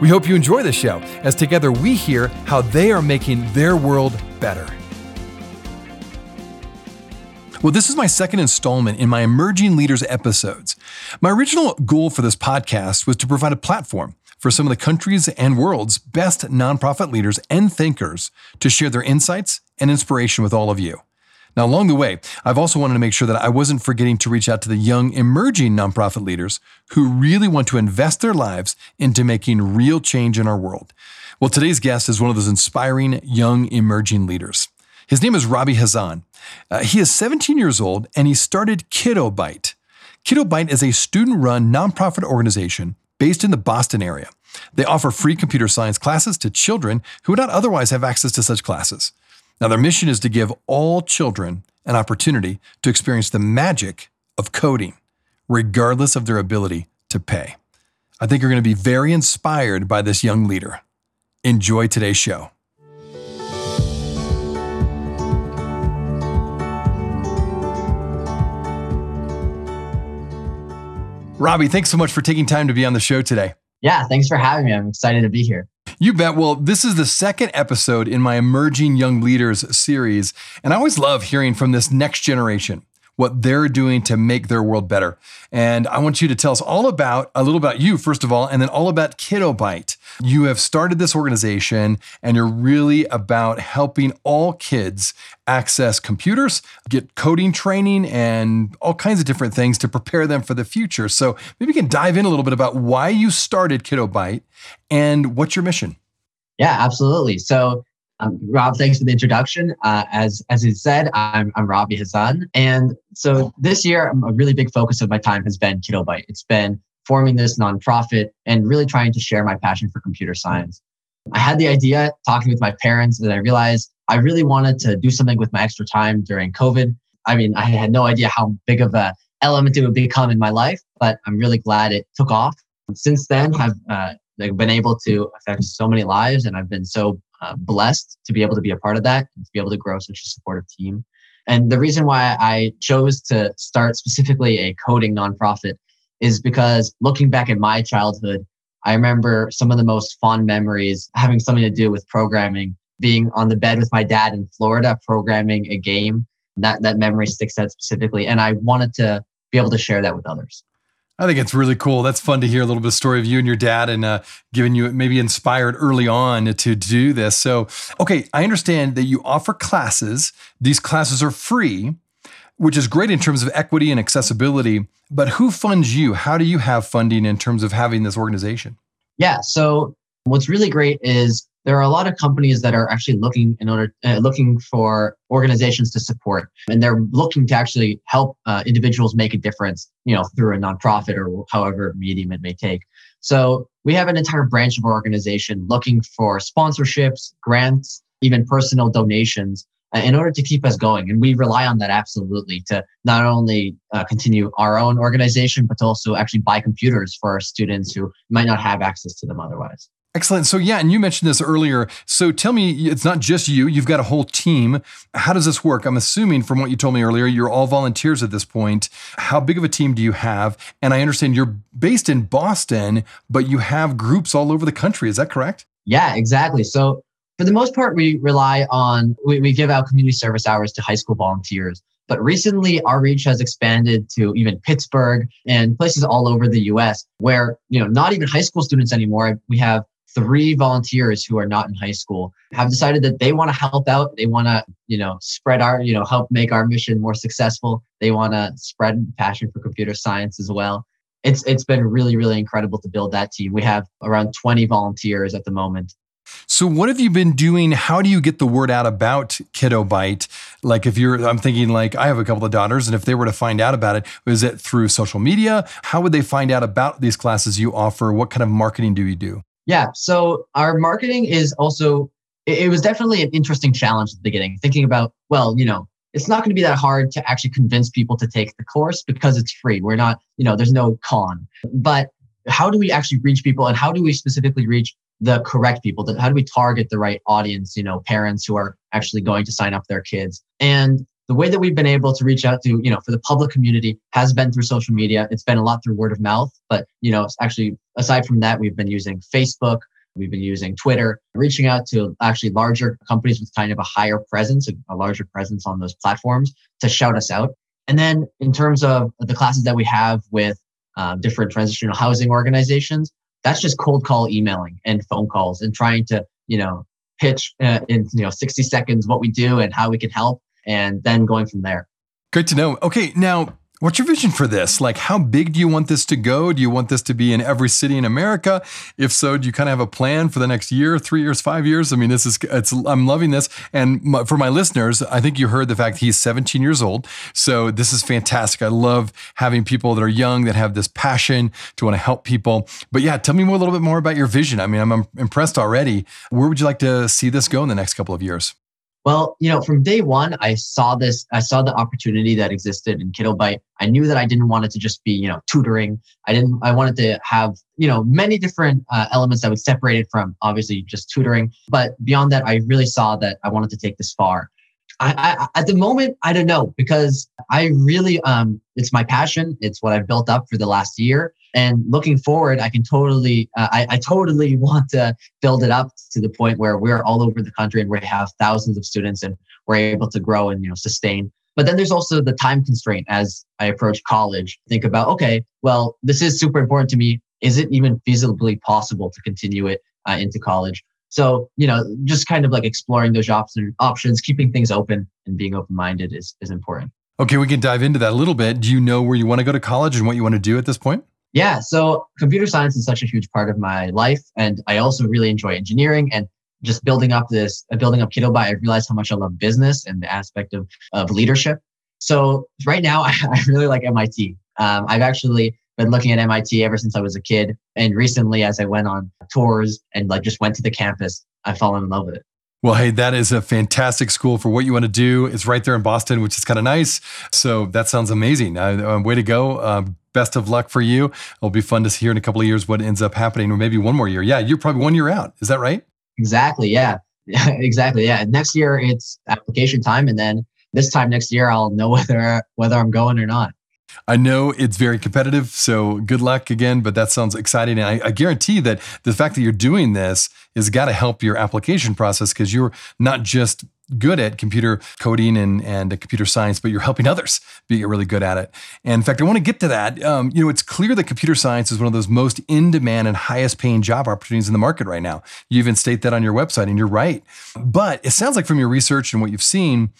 We hope you enjoy the show as together we hear how they are making their world better. Well, this is my second installment in my Emerging Leaders episodes. My original goal for this podcast was to provide a platform for some of the country's and world's best nonprofit leaders and thinkers to share their insights and inspiration with all of you. Now, along the way, I've also wanted to make sure that I wasn't forgetting to reach out to the young, emerging nonprofit leaders who really want to invest their lives into making real change in our world. Well, today's guest is one of those inspiring young, emerging leaders. His name is Robbie Khazan. Uh, he is 17 years old and he started KiddoByte. Kiddo is a student run nonprofit organization based in the Boston area. They offer free computer science classes to children who would not otherwise have access to such classes. Now, their mission is to give all children an opportunity to experience the magic of coding, regardless of their ability to pay. I think you're going to be very inspired by this young leader. Enjoy today's show. Robbie, thanks so much for taking time to be on the show today. Yeah, thanks for having me. I'm excited to be here. You bet. Well, this is the second episode in my Emerging Young Leaders series. And I always love hearing from this next generation what they're doing to make their world better. And I want you to tell us all about a little about you, first of all, and then all about KiddoByte. You have started this organization and you're really about helping all kids access computers, get coding training, and all kinds of different things to prepare them for the future. So maybe you can dive in a little bit about why you started KiddoByte and what's your mission. Yeah, absolutely. So um, Rob, thanks for the introduction. Uh, as as he said, I'm I'm Robbie Khazan, and so this year a really big focus of my time has been KiddoByte. It's been forming this nonprofit and really trying to share my passion for computer science. I had the idea talking with my parents, and I realized I really wanted to do something with my extra time during COVID. I mean, I had no idea how big of a element it would become in my life, but I'm really glad it took off. Since then, I've uh, been able to affect so many lives, and I've been so uh, blessed to be able to be a part of that and to be able to grow such a supportive team. And the reason why I chose to start specifically a coding nonprofit is because looking back at my childhood, I remember some of the most fond memories having something to do with programming, being on the bed with my dad in Florida, programming a game. That, that memory sticks out specifically. And I wanted to be able to share that with others. I think it's really cool. That's fun to hear a little bit of story of you and your dad and uh, giving you maybe inspired early on to do this. So, okay, I understand that you offer classes. These classes are free, which is great in terms of equity and accessibility. But who funds you? How do you have funding in terms of having this organization? Yeah. So, what's really great is there are a lot of companies that are actually looking in order uh, looking for organizations to support and they're looking to actually help uh, individuals make a difference you know through a nonprofit or however medium it may take. So we have an entire branch of our organization looking for sponsorships grants even personal donations uh, in order to keep us going. And we rely on that absolutely to not only uh, continue our own organization but to also actually buy computers for our students who might not have access to them otherwise Excellent. So, yeah, and you mentioned this earlier. So, tell me, it's not just you, you've got a whole team. How does this work? I'm assuming from what you told me earlier, you're all volunteers at this point. How big of a team do you have? And I understand you're based in Boston, but you have groups all over the country. Is that correct? Yeah, exactly. So, for the most part, we rely on, we, we give out community service hours to high school volunteers. But recently, our reach has expanded to even Pittsburgh and places all over the US where, you know, not even high school students anymore. We have three volunteers who are not in high school have decided that they want to help out they want to you know spread our you know help make our mission more successful they want to spread passion for computer science as well it's it's been really really incredible to build that team we have around 20 volunteers at the moment so what have you been doing? How do you get the word out about KiddoByte? Like if you're I'm thinking like I have a couple of daughters and if they were to find out about it, is it through social media? How would they find out about these classes you offer? What kind of marketing do you do? Yeah. So our marketing is also, it, it was definitely an interesting challenge at the beginning, thinking about, well, you know, it's not going to be that hard to actually convince people to take the course because it's free. We're not, you know, there's no con. But how do we actually reach people and how do we specifically reach the correct people? How do we target the right audience, you know, parents who are actually going to sign up their kids? And the way that we've been able to reach out to, you know, for the public community has been through social media. It's been a lot through word of mouth, but, you know, actually aside from that, we've been using Facebook, We've been using Twitter, reaching out to actually larger companies with kind of a higher presence, a larger presence on those platforms to shout us out. And then in terms of the classes that we have with uh, different transitional housing organizations, that's just cold call emailing and phone calls and trying to, you know, pitch uh, in, you know, 60 seconds what we do and how we can help and then going from there. Great to know. Okay, now What's your vision for this? Like, how big do you want this to go? Do you want this to be in every city in America? If so, do you kind of have a plan for the next year, three years, five years? I mean, this is, it's, I'm loving this. And my, for my listeners, I think you heard the fact he's 17 years old. So this is fantastic. I love having people that are young that have this passion to want to help people. But yeah, tell me more, a little bit more about your vision. I mean, I'm, I'm impressed already. Where would you like to see this go in the next couple of years? Well, you know, from day one, I saw this, I saw the opportunity that existed in KiddoByte. I knew that I didn't want it to just be, you know, tutoring. I didn't, I wanted to have, you know, many different uh, elements that would separate it from obviously just tutoring. But beyond that, I really saw that I wanted to take this far. I, I, at the moment, I don't know because I really, um, it's my passion. It's what I've built up for the last year. And looking forward, I can totally, uh, I, I totally want to build it up to the point where we're all over the country and we have thousands of students and we're able to grow and you know sustain. But then there's also the time constraint as I approach college. Think about, okay, well, this is super important to me. Is it even feasibly possible to continue it uh, into college? So, you know, just kind of like exploring those options, options, keeping things open and being open minded is, is important. Okay, we can dive into that a little bit. Do you know where you want to go to college and what you want to do at this point? Yeah, so computer science is such a huge part of my life, and I also really enjoy engineering and just building up this, uh, building up KiddoByte. I realized how much I love business and the aspect of of leadership. So right now, I, I really like MIT. Um, I've actually been looking at MIT ever since I was a kid, and recently, as I went on tours and like just went to the campus, I fell in love with it. Well, hey, that is a fantastic school for what you want to do. It's right there in Boston, which is kind of nice. So that sounds amazing. Uh, way to go. Um, best of luck for you. It'll be fun to hear in a couple of years what ends up happening, or maybe one more year. Yeah, you're probably one year out. Is that right? Exactly. Yeah. exactly. Yeah. Next year it's application time, and then this time next year I'll know whether whether I'm going or not. I know it's very competitive, so good luck again, but that sounds exciting. And I, I guarantee that the fact that you're doing this has got to help your application process because you're not just good at computer coding and, and computer science, but you're helping others be really good at it. And in fact, I want to get to that. Um, you know, it's clear that computer science is one of those most in demand and highest paying job opportunities in the market right now. You even state that on your website, and you're right. But it sounds like from your research and what you've seen,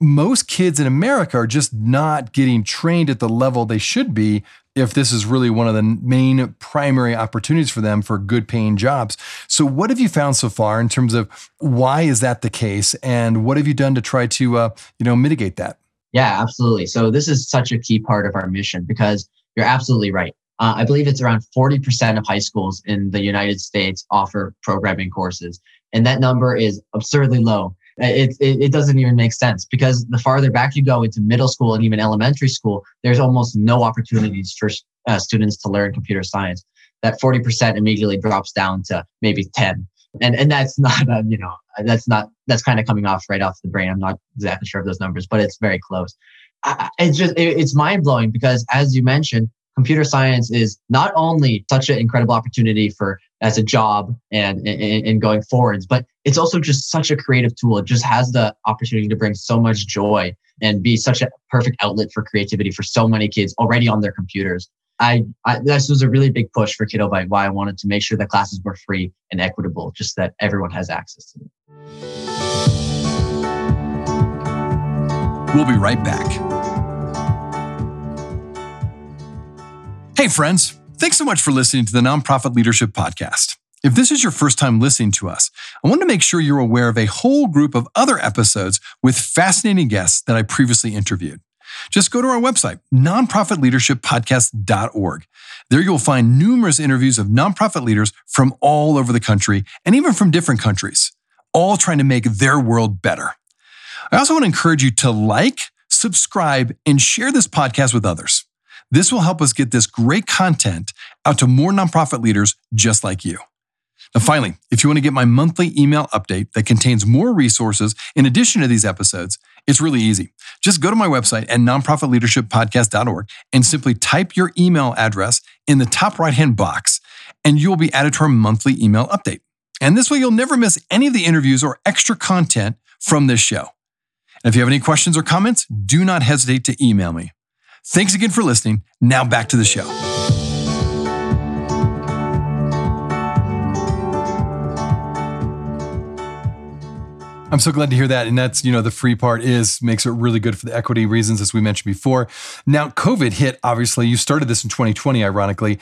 most kids in America are just not getting trained at the level they should be if this is really one of the main primary opportunities for them for good paying jobs. So what have you found so far in terms of why is that the case and what have you done to try to uh, you know mitigate that? Yeah, absolutely. So this is such a key part of our mission because you're absolutely right. Uh, I believe it's around 40% of high schools in the United States offer programming courses. And that number is absurdly low it, it, it, doesn't even make sense because the farther back you go into middle school and even elementary school, there's almost no opportunities for uh, students to learn computer science. That 40% immediately drops down to maybe 10. And, and that's not, uh, you know, that's not, that's kind of coming off right off the brain. I'm not exactly sure of those numbers, but it's very close. I, it's just, it, it's mind blowing because as you mentioned, computer science is not only such an incredible opportunity for as a job and in going forwards, but it's also just such a creative tool. It just has the opportunity to bring so much joy and be such a perfect outlet for creativity for so many kids already on their computers. I, I this was a really big push for KiddoByte. Why I wanted to make sure that classes were free and equitable, just that everyone has access to them. We'll be right back. Hey, friends. Thanks so much for listening to the Nonprofit Leadership Podcast. If this is your first time listening to us, I want to make sure you're aware of a whole group of other episodes with fascinating guests that I previously interviewed. Just go to our website, nonprofitleadershippodcast.org. There you'll find numerous interviews of nonprofit leaders from all over the country and even from different countries, all trying to make their world better. I also want to encourage you to like, subscribe, and share this podcast with others. This will help us get this great content out to more nonprofit leaders just like you. Now, finally, if you want to get my monthly email update that contains more resources in addition to these episodes, it's really easy. Just go to my website at nonprofitleadershippodcast.org and simply type your email address in the top right hand box, and you will be added to our monthly email update. And this way, you'll never miss any of the interviews or extra content from this show. And if you have any questions or comments, do not hesitate to email me. Thanks again for listening. Now back to the show. I'm so glad to hear that. And that's, you know, the free part is makes it really good for the equity reasons, as we mentioned before. Now, COVID hit, obviously, you started this in 2020, ironically.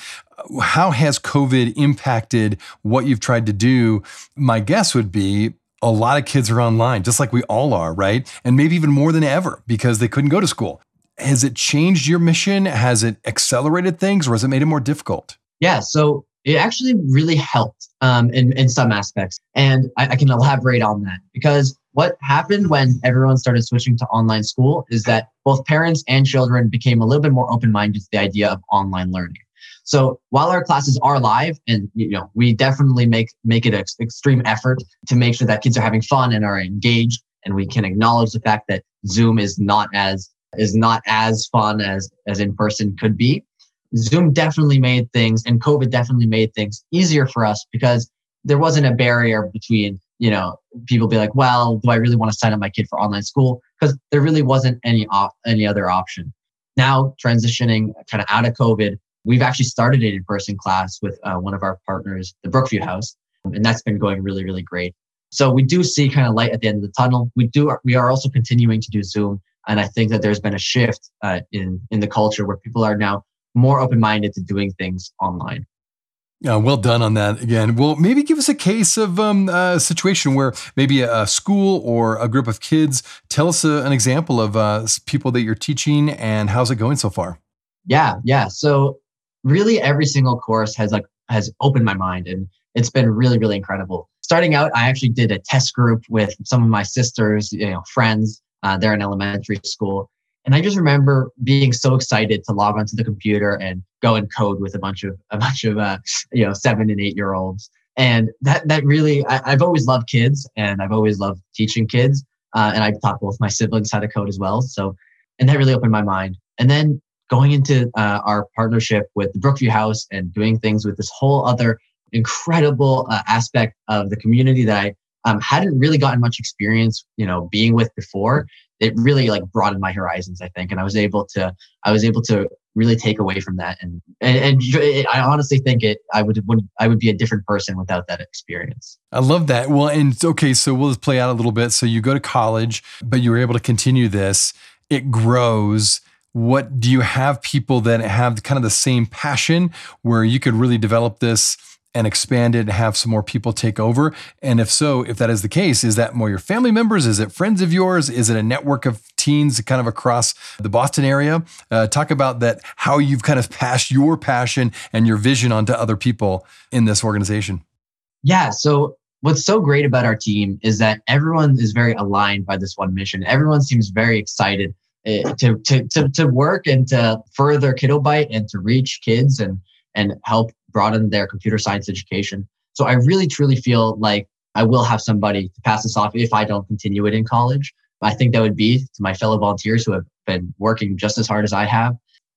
How has COVID impacted what you've tried to do? My guess would be a lot of kids are online, just like we all are, right? And maybe even more than ever because they couldn't go to school. Has it changed your mission? Has it accelerated things or has it made it more difficult? Yeah. So it actually really helped um, in, in some aspects. And I, I can elaborate on that because what happened when everyone started switching to online school is that both parents and children became a little bit more open minded to the idea of online learning. So while our classes are live, and you know we definitely make make it an extreme effort to make sure that kids are having fun and are engaged, and we can acknowledge the fact that Zoom is not as is not as fun as as in person could be. Zoom definitely made things, and COVID definitely made things easier for us because there wasn't a barrier between you know people be like, well, do I really want to sign up my kid for online school? Because there really wasn't any op- any other option. Now transitioning kind of out of COVID, we've actually started an in-person class with uh, one of our partners, the Brookview House, and that's been going really really great. So we do see kind of light at the end of the tunnel. We do we are also continuing to do Zoom and I think that there's been a shift uh, in in the culture where people are now more open minded to doing things online. Yeah, well done on that again. Well, maybe give us a case of um, a situation where maybe a school or a group of kids. Tell us a, an example of uh, people that you're teaching and how's it going so far. Yeah, yeah. So really, every single course has like has opened my mind, and it's been really, really incredible. Starting out, I actually did a test group with some of my sisters, you know, friends, uh, they're in elementary school. And I just remember being so excited to log onto the computer and go and code with a bunch of a bunch of uh, you know seven and eight year olds. And that that really I, have always loved kids and I've always loved teaching kids. Uh, and I've taught both my siblings how to code as well. So and that really opened my mind. And then going into uh, our partnership with the Brookview House and doing things with this whole other incredible uh, aspect of the community that I um, hadn't really gotten much experience, you know, being with before. It really like broadened my horizons, I think, and I was able to, I was able to really take away from that, and and, and it, I honestly think it, I would, would, I would be a different person without that experience. I love that. Well, and okay, so we'll just play out a little bit. So you go to college, but you were able to continue this. It grows what do you have people that have kind of the same passion where you could really develop this and expand it and have some more people take over? And if so, if that is the case, is that more your family members? Is it friends of yours? Is it a network of teens kind of across the Boston area? Uh, talk about that, how you've kind of passed your passion and your vision onto other people in this organization. Yeah. So what's so great about our team is that everyone is very aligned by this one mission. Everyone seems very excited uh, to, to, to, to work and to further KiddoByte and to reach kids and, and help broaden their computer science education. So I really truly feel like I will have somebody to pass this off if I don't continue it in college. I think that would be to my fellow volunteers who have been working just as hard as I have.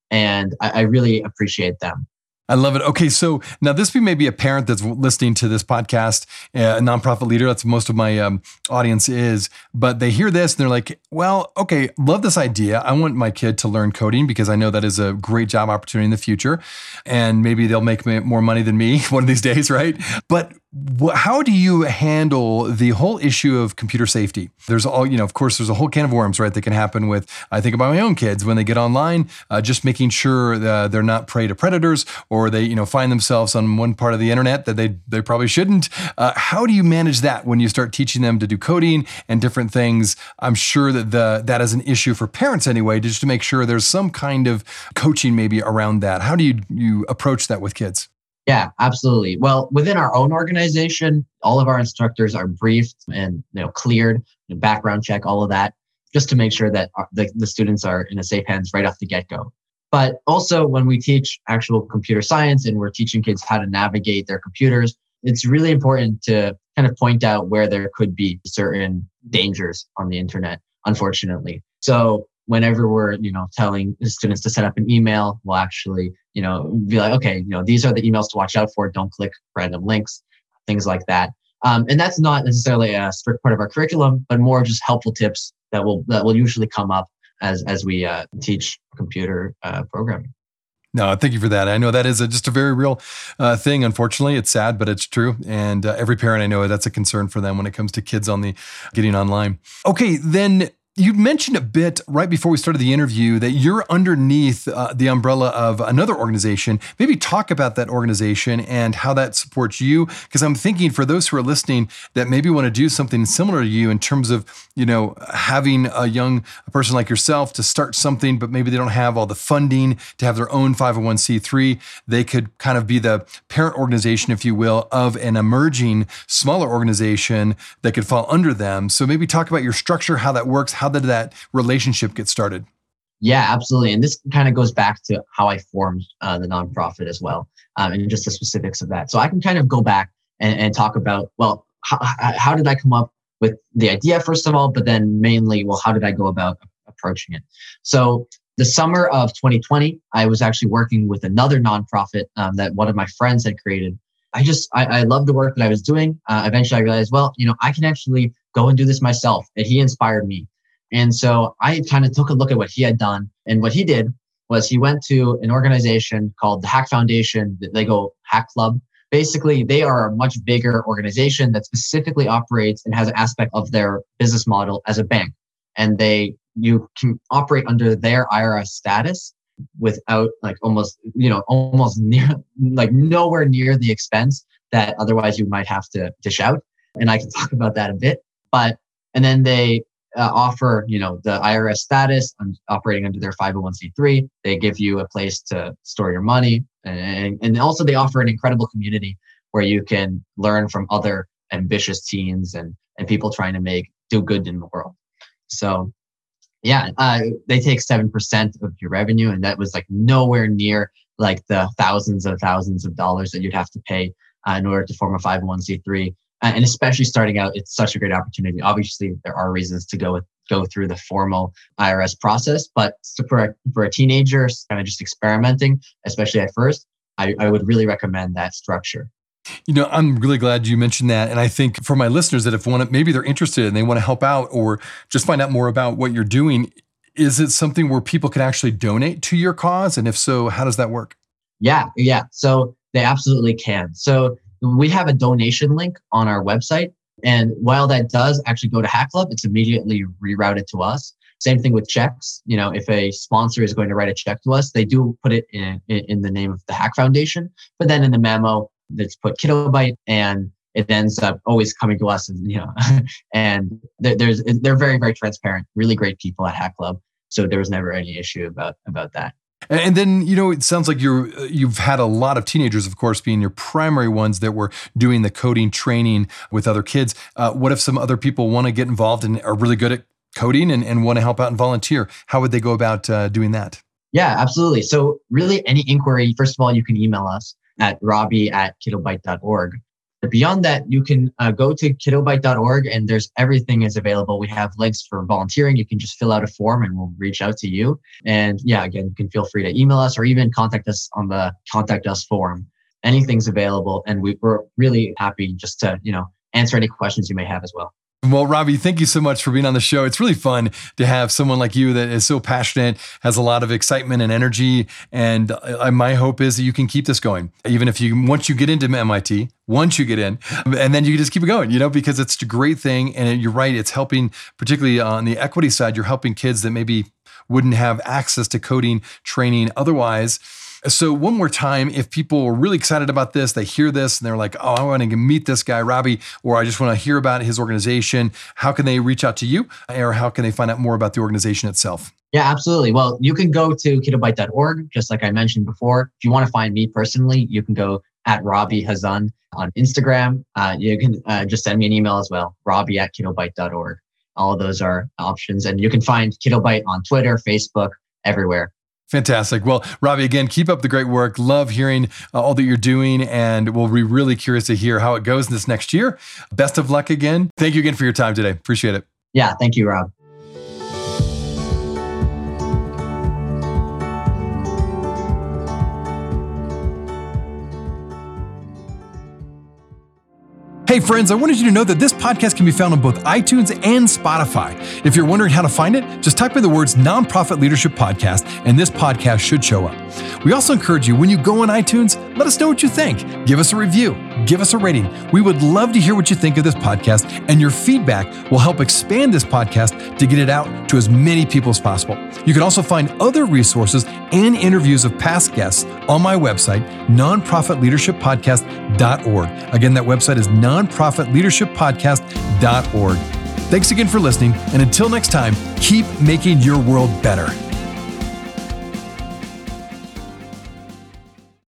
And I, I really appreciate them. I love it. Okay, so now this may be a parent that's listening to this podcast, a nonprofit leader. That's most of my um, audience is, but they hear this and they're like, "Well, okay, love this idea. I want my kid to learn coding because I know that is a great job opportunity in the future, and maybe they'll make more money than me one of these days, right?" But how do you handle the whole issue of computer safety? There's all, you know, of course, there's a whole can of worms, right, that can happen with, I think about my own kids when they get online, uh, just making sure they're not prey to predators or or they, you know, find themselves on one part of the internet that they they probably shouldn't. Uh, how do you manage that when you start teaching them to do coding and different things? I'm sure that the that is an issue for parents anyway, just to make sure there's some kind of coaching maybe around that. How do you you approach that with kids? Yeah, absolutely. Well, within our own organization, all of our instructors are briefed and you know cleared, background check, all of that, just to make sure that the, the students are in a safe hands right off the get go. But also, when we teach actual computer science and we're teaching kids how to navigate their computers, it's really important to kind of point out where there could be certain dangers on the internet, unfortunately. So whenever we're you know telling students to set up an email we'll actually you know be like okay you know these are the emails to watch out for don't click random links things like that um, and that's not necessarily a strict part of our curriculum but more just helpful tips that will that will usually come up as as we uh, teach computer uh, programming no, thank you for that. I know that is a, just a very real uh, thing. Unfortunately, it's sad, but it's true. And uh, every parent I know that's a concern for them when it comes to kids on the getting online. Okay, then you mentioned a bit right before we started the interview that you're underneath uh, the umbrella of another organization. Maybe talk about that organization and how that supports you. Because I'm thinking for those who are listening that maybe want to do something similar to you in terms of, you know, having a young a person like yourself to start something, but maybe they don't have all the funding to have their own 501c3. They could kind of be the parent organization, if you will, of an emerging smaller organization that could fall under them. So maybe talk about your structure, how that works, how how did that relationship get started? Yeah, absolutely. And this kind of goes back to how I formed uh, the nonprofit as well, um, and just the specifics of that. So I can kind of go back and, and talk about, well, how, how did I come up with the idea, first of all, but then mainly, well, how did I go about approaching it? So the summer of 2020, I was actually working with another nonprofit um, that one of my friends had created. I just, I, I loved the work that I was doing. Uh, eventually, I realized, well, you know, I can actually go and do this myself. And he inspired me. And so I kind of took a look at what he had done. And what he did was he went to an organization called the Hack Foundation. They go Hack Club. Basically, they are a much bigger organization that specifically operates and has an aspect of their business model as a bank. And they you can operate under their IRS status without like almost you know almost near like nowhere near the expense that otherwise you might have to dish out. And I can talk about that a bit. But and then they uh, offer, you know, the IRS status and operating under their 501c3. They give you a place to store your money. And, and also they offer an incredible community where you can learn from other ambitious teens and, and people trying to make, do good in the world. So yeah, uh, they take 7% of your revenue. And that was like nowhere near like the thousands of thousands of dollars that you'd have to pay uh, in order to form a 501c3 uh, Uh, and especially starting out, it's such a great opportunity. Obviously, there are reasons to go with, go through the formal IRS process, but for a, for a teenager, kind of just experimenting, especially at first, I, I would really recommend that structure. You know, I'm really glad you mentioned that. And I think for my listeners that if one maybe they're interested and they want to help out or just find out more about what you're doing, is it something where people can actually donate to your cause? And if so, how does that work? Yeah, yeah. So they absolutely can. So we have a donation link on our website. And while that does actually go to Hack Club, it's immediately rerouted to us. Same thing with checks. You know, if a sponsor is going to write a check to us, they do put it in, in the name of the Hack Foundation. But then in the memo, it's put KiddoByte and it ends up always coming to us and you know and there's they're very very transparent really great people at hack club so there was never any issue about about that and then, you know, it sounds like you're you've had a lot of teenagers, of course, being your primary ones that were doing the coding training with other kids. Uh, what if some other people want to get involved and are really good at coding and, and want to help out and volunteer? How would they go about uh, doing that? Yeah, absolutely. So, really, any inquiry, first of all, you can email us at robbie at kiddobyte.org. Beyond that, you can uh, go to kiddobyte.org and there's everything is available. We have links for volunteering. You can just fill out a form and we'll reach out to you. And yeah, again, you can feel free to email us or even contact us on the contact us form. Anything's available. And we, we're really happy just to, you know, answer any questions you may have as well. Well, Robbie, thank you so much for being on the show. It's really fun to have someone like you that is so passionate, has a lot of excitement and energy. And uh, my hope is that you can keep this going, even if you, once you get into MIT, once you get in, and then you just keep it going, you know, because it's a great thing. And you're right, it's helping, particularly on the equity side, you're helping kids that maybe wouldn't have access to coding training otherwise So, one more time, if people are really excited about this, they hear this and they're like, oh, I want to meet this guy, Robbie, or I just want to hear about his organization, how can they reach out to you or how can they find out more about the organization itself? Yeah, absolutely. Well, you can go to kiddobyte.org, just like I mentioned before. If you want to find me personally, you can go at Robbie Khazan on Instagram. Uh, you can uh, just send me an email as well, robbie at kiddobyte.org. All of those are options. And you can find KiddoByte on Twitter, Facebook, everywhere. Fantastic. Well, Robbie, again, keep up the great work. Love hearing uh, all that you're doing, and we'll be really curious to hear how it goes this next year. Best of luck again. Thank you again for your time today. Appreciate it. Yeah, thank you, Rob. Hey, friends, I wanted you to know that this podcast can be found on both iTunes and Spotify. If you're wondering how to find it, just type in the words Nonprofit Leadership Podcast, and this podcast should show up. We also encourage you when you go on iTunes, let us know what you think. Give us a review, give us a rating. We would love to hear what you think of this podcast, and your feedback will help expand this podcast to get it out to as many people as possible. You can also find other resources and interviews of past guests on my website, nonprofitleadershippodcast.org. Again, that website is nonprofitleadershippodcast.org. Thanks again for listening, and until next time, keep making your world better.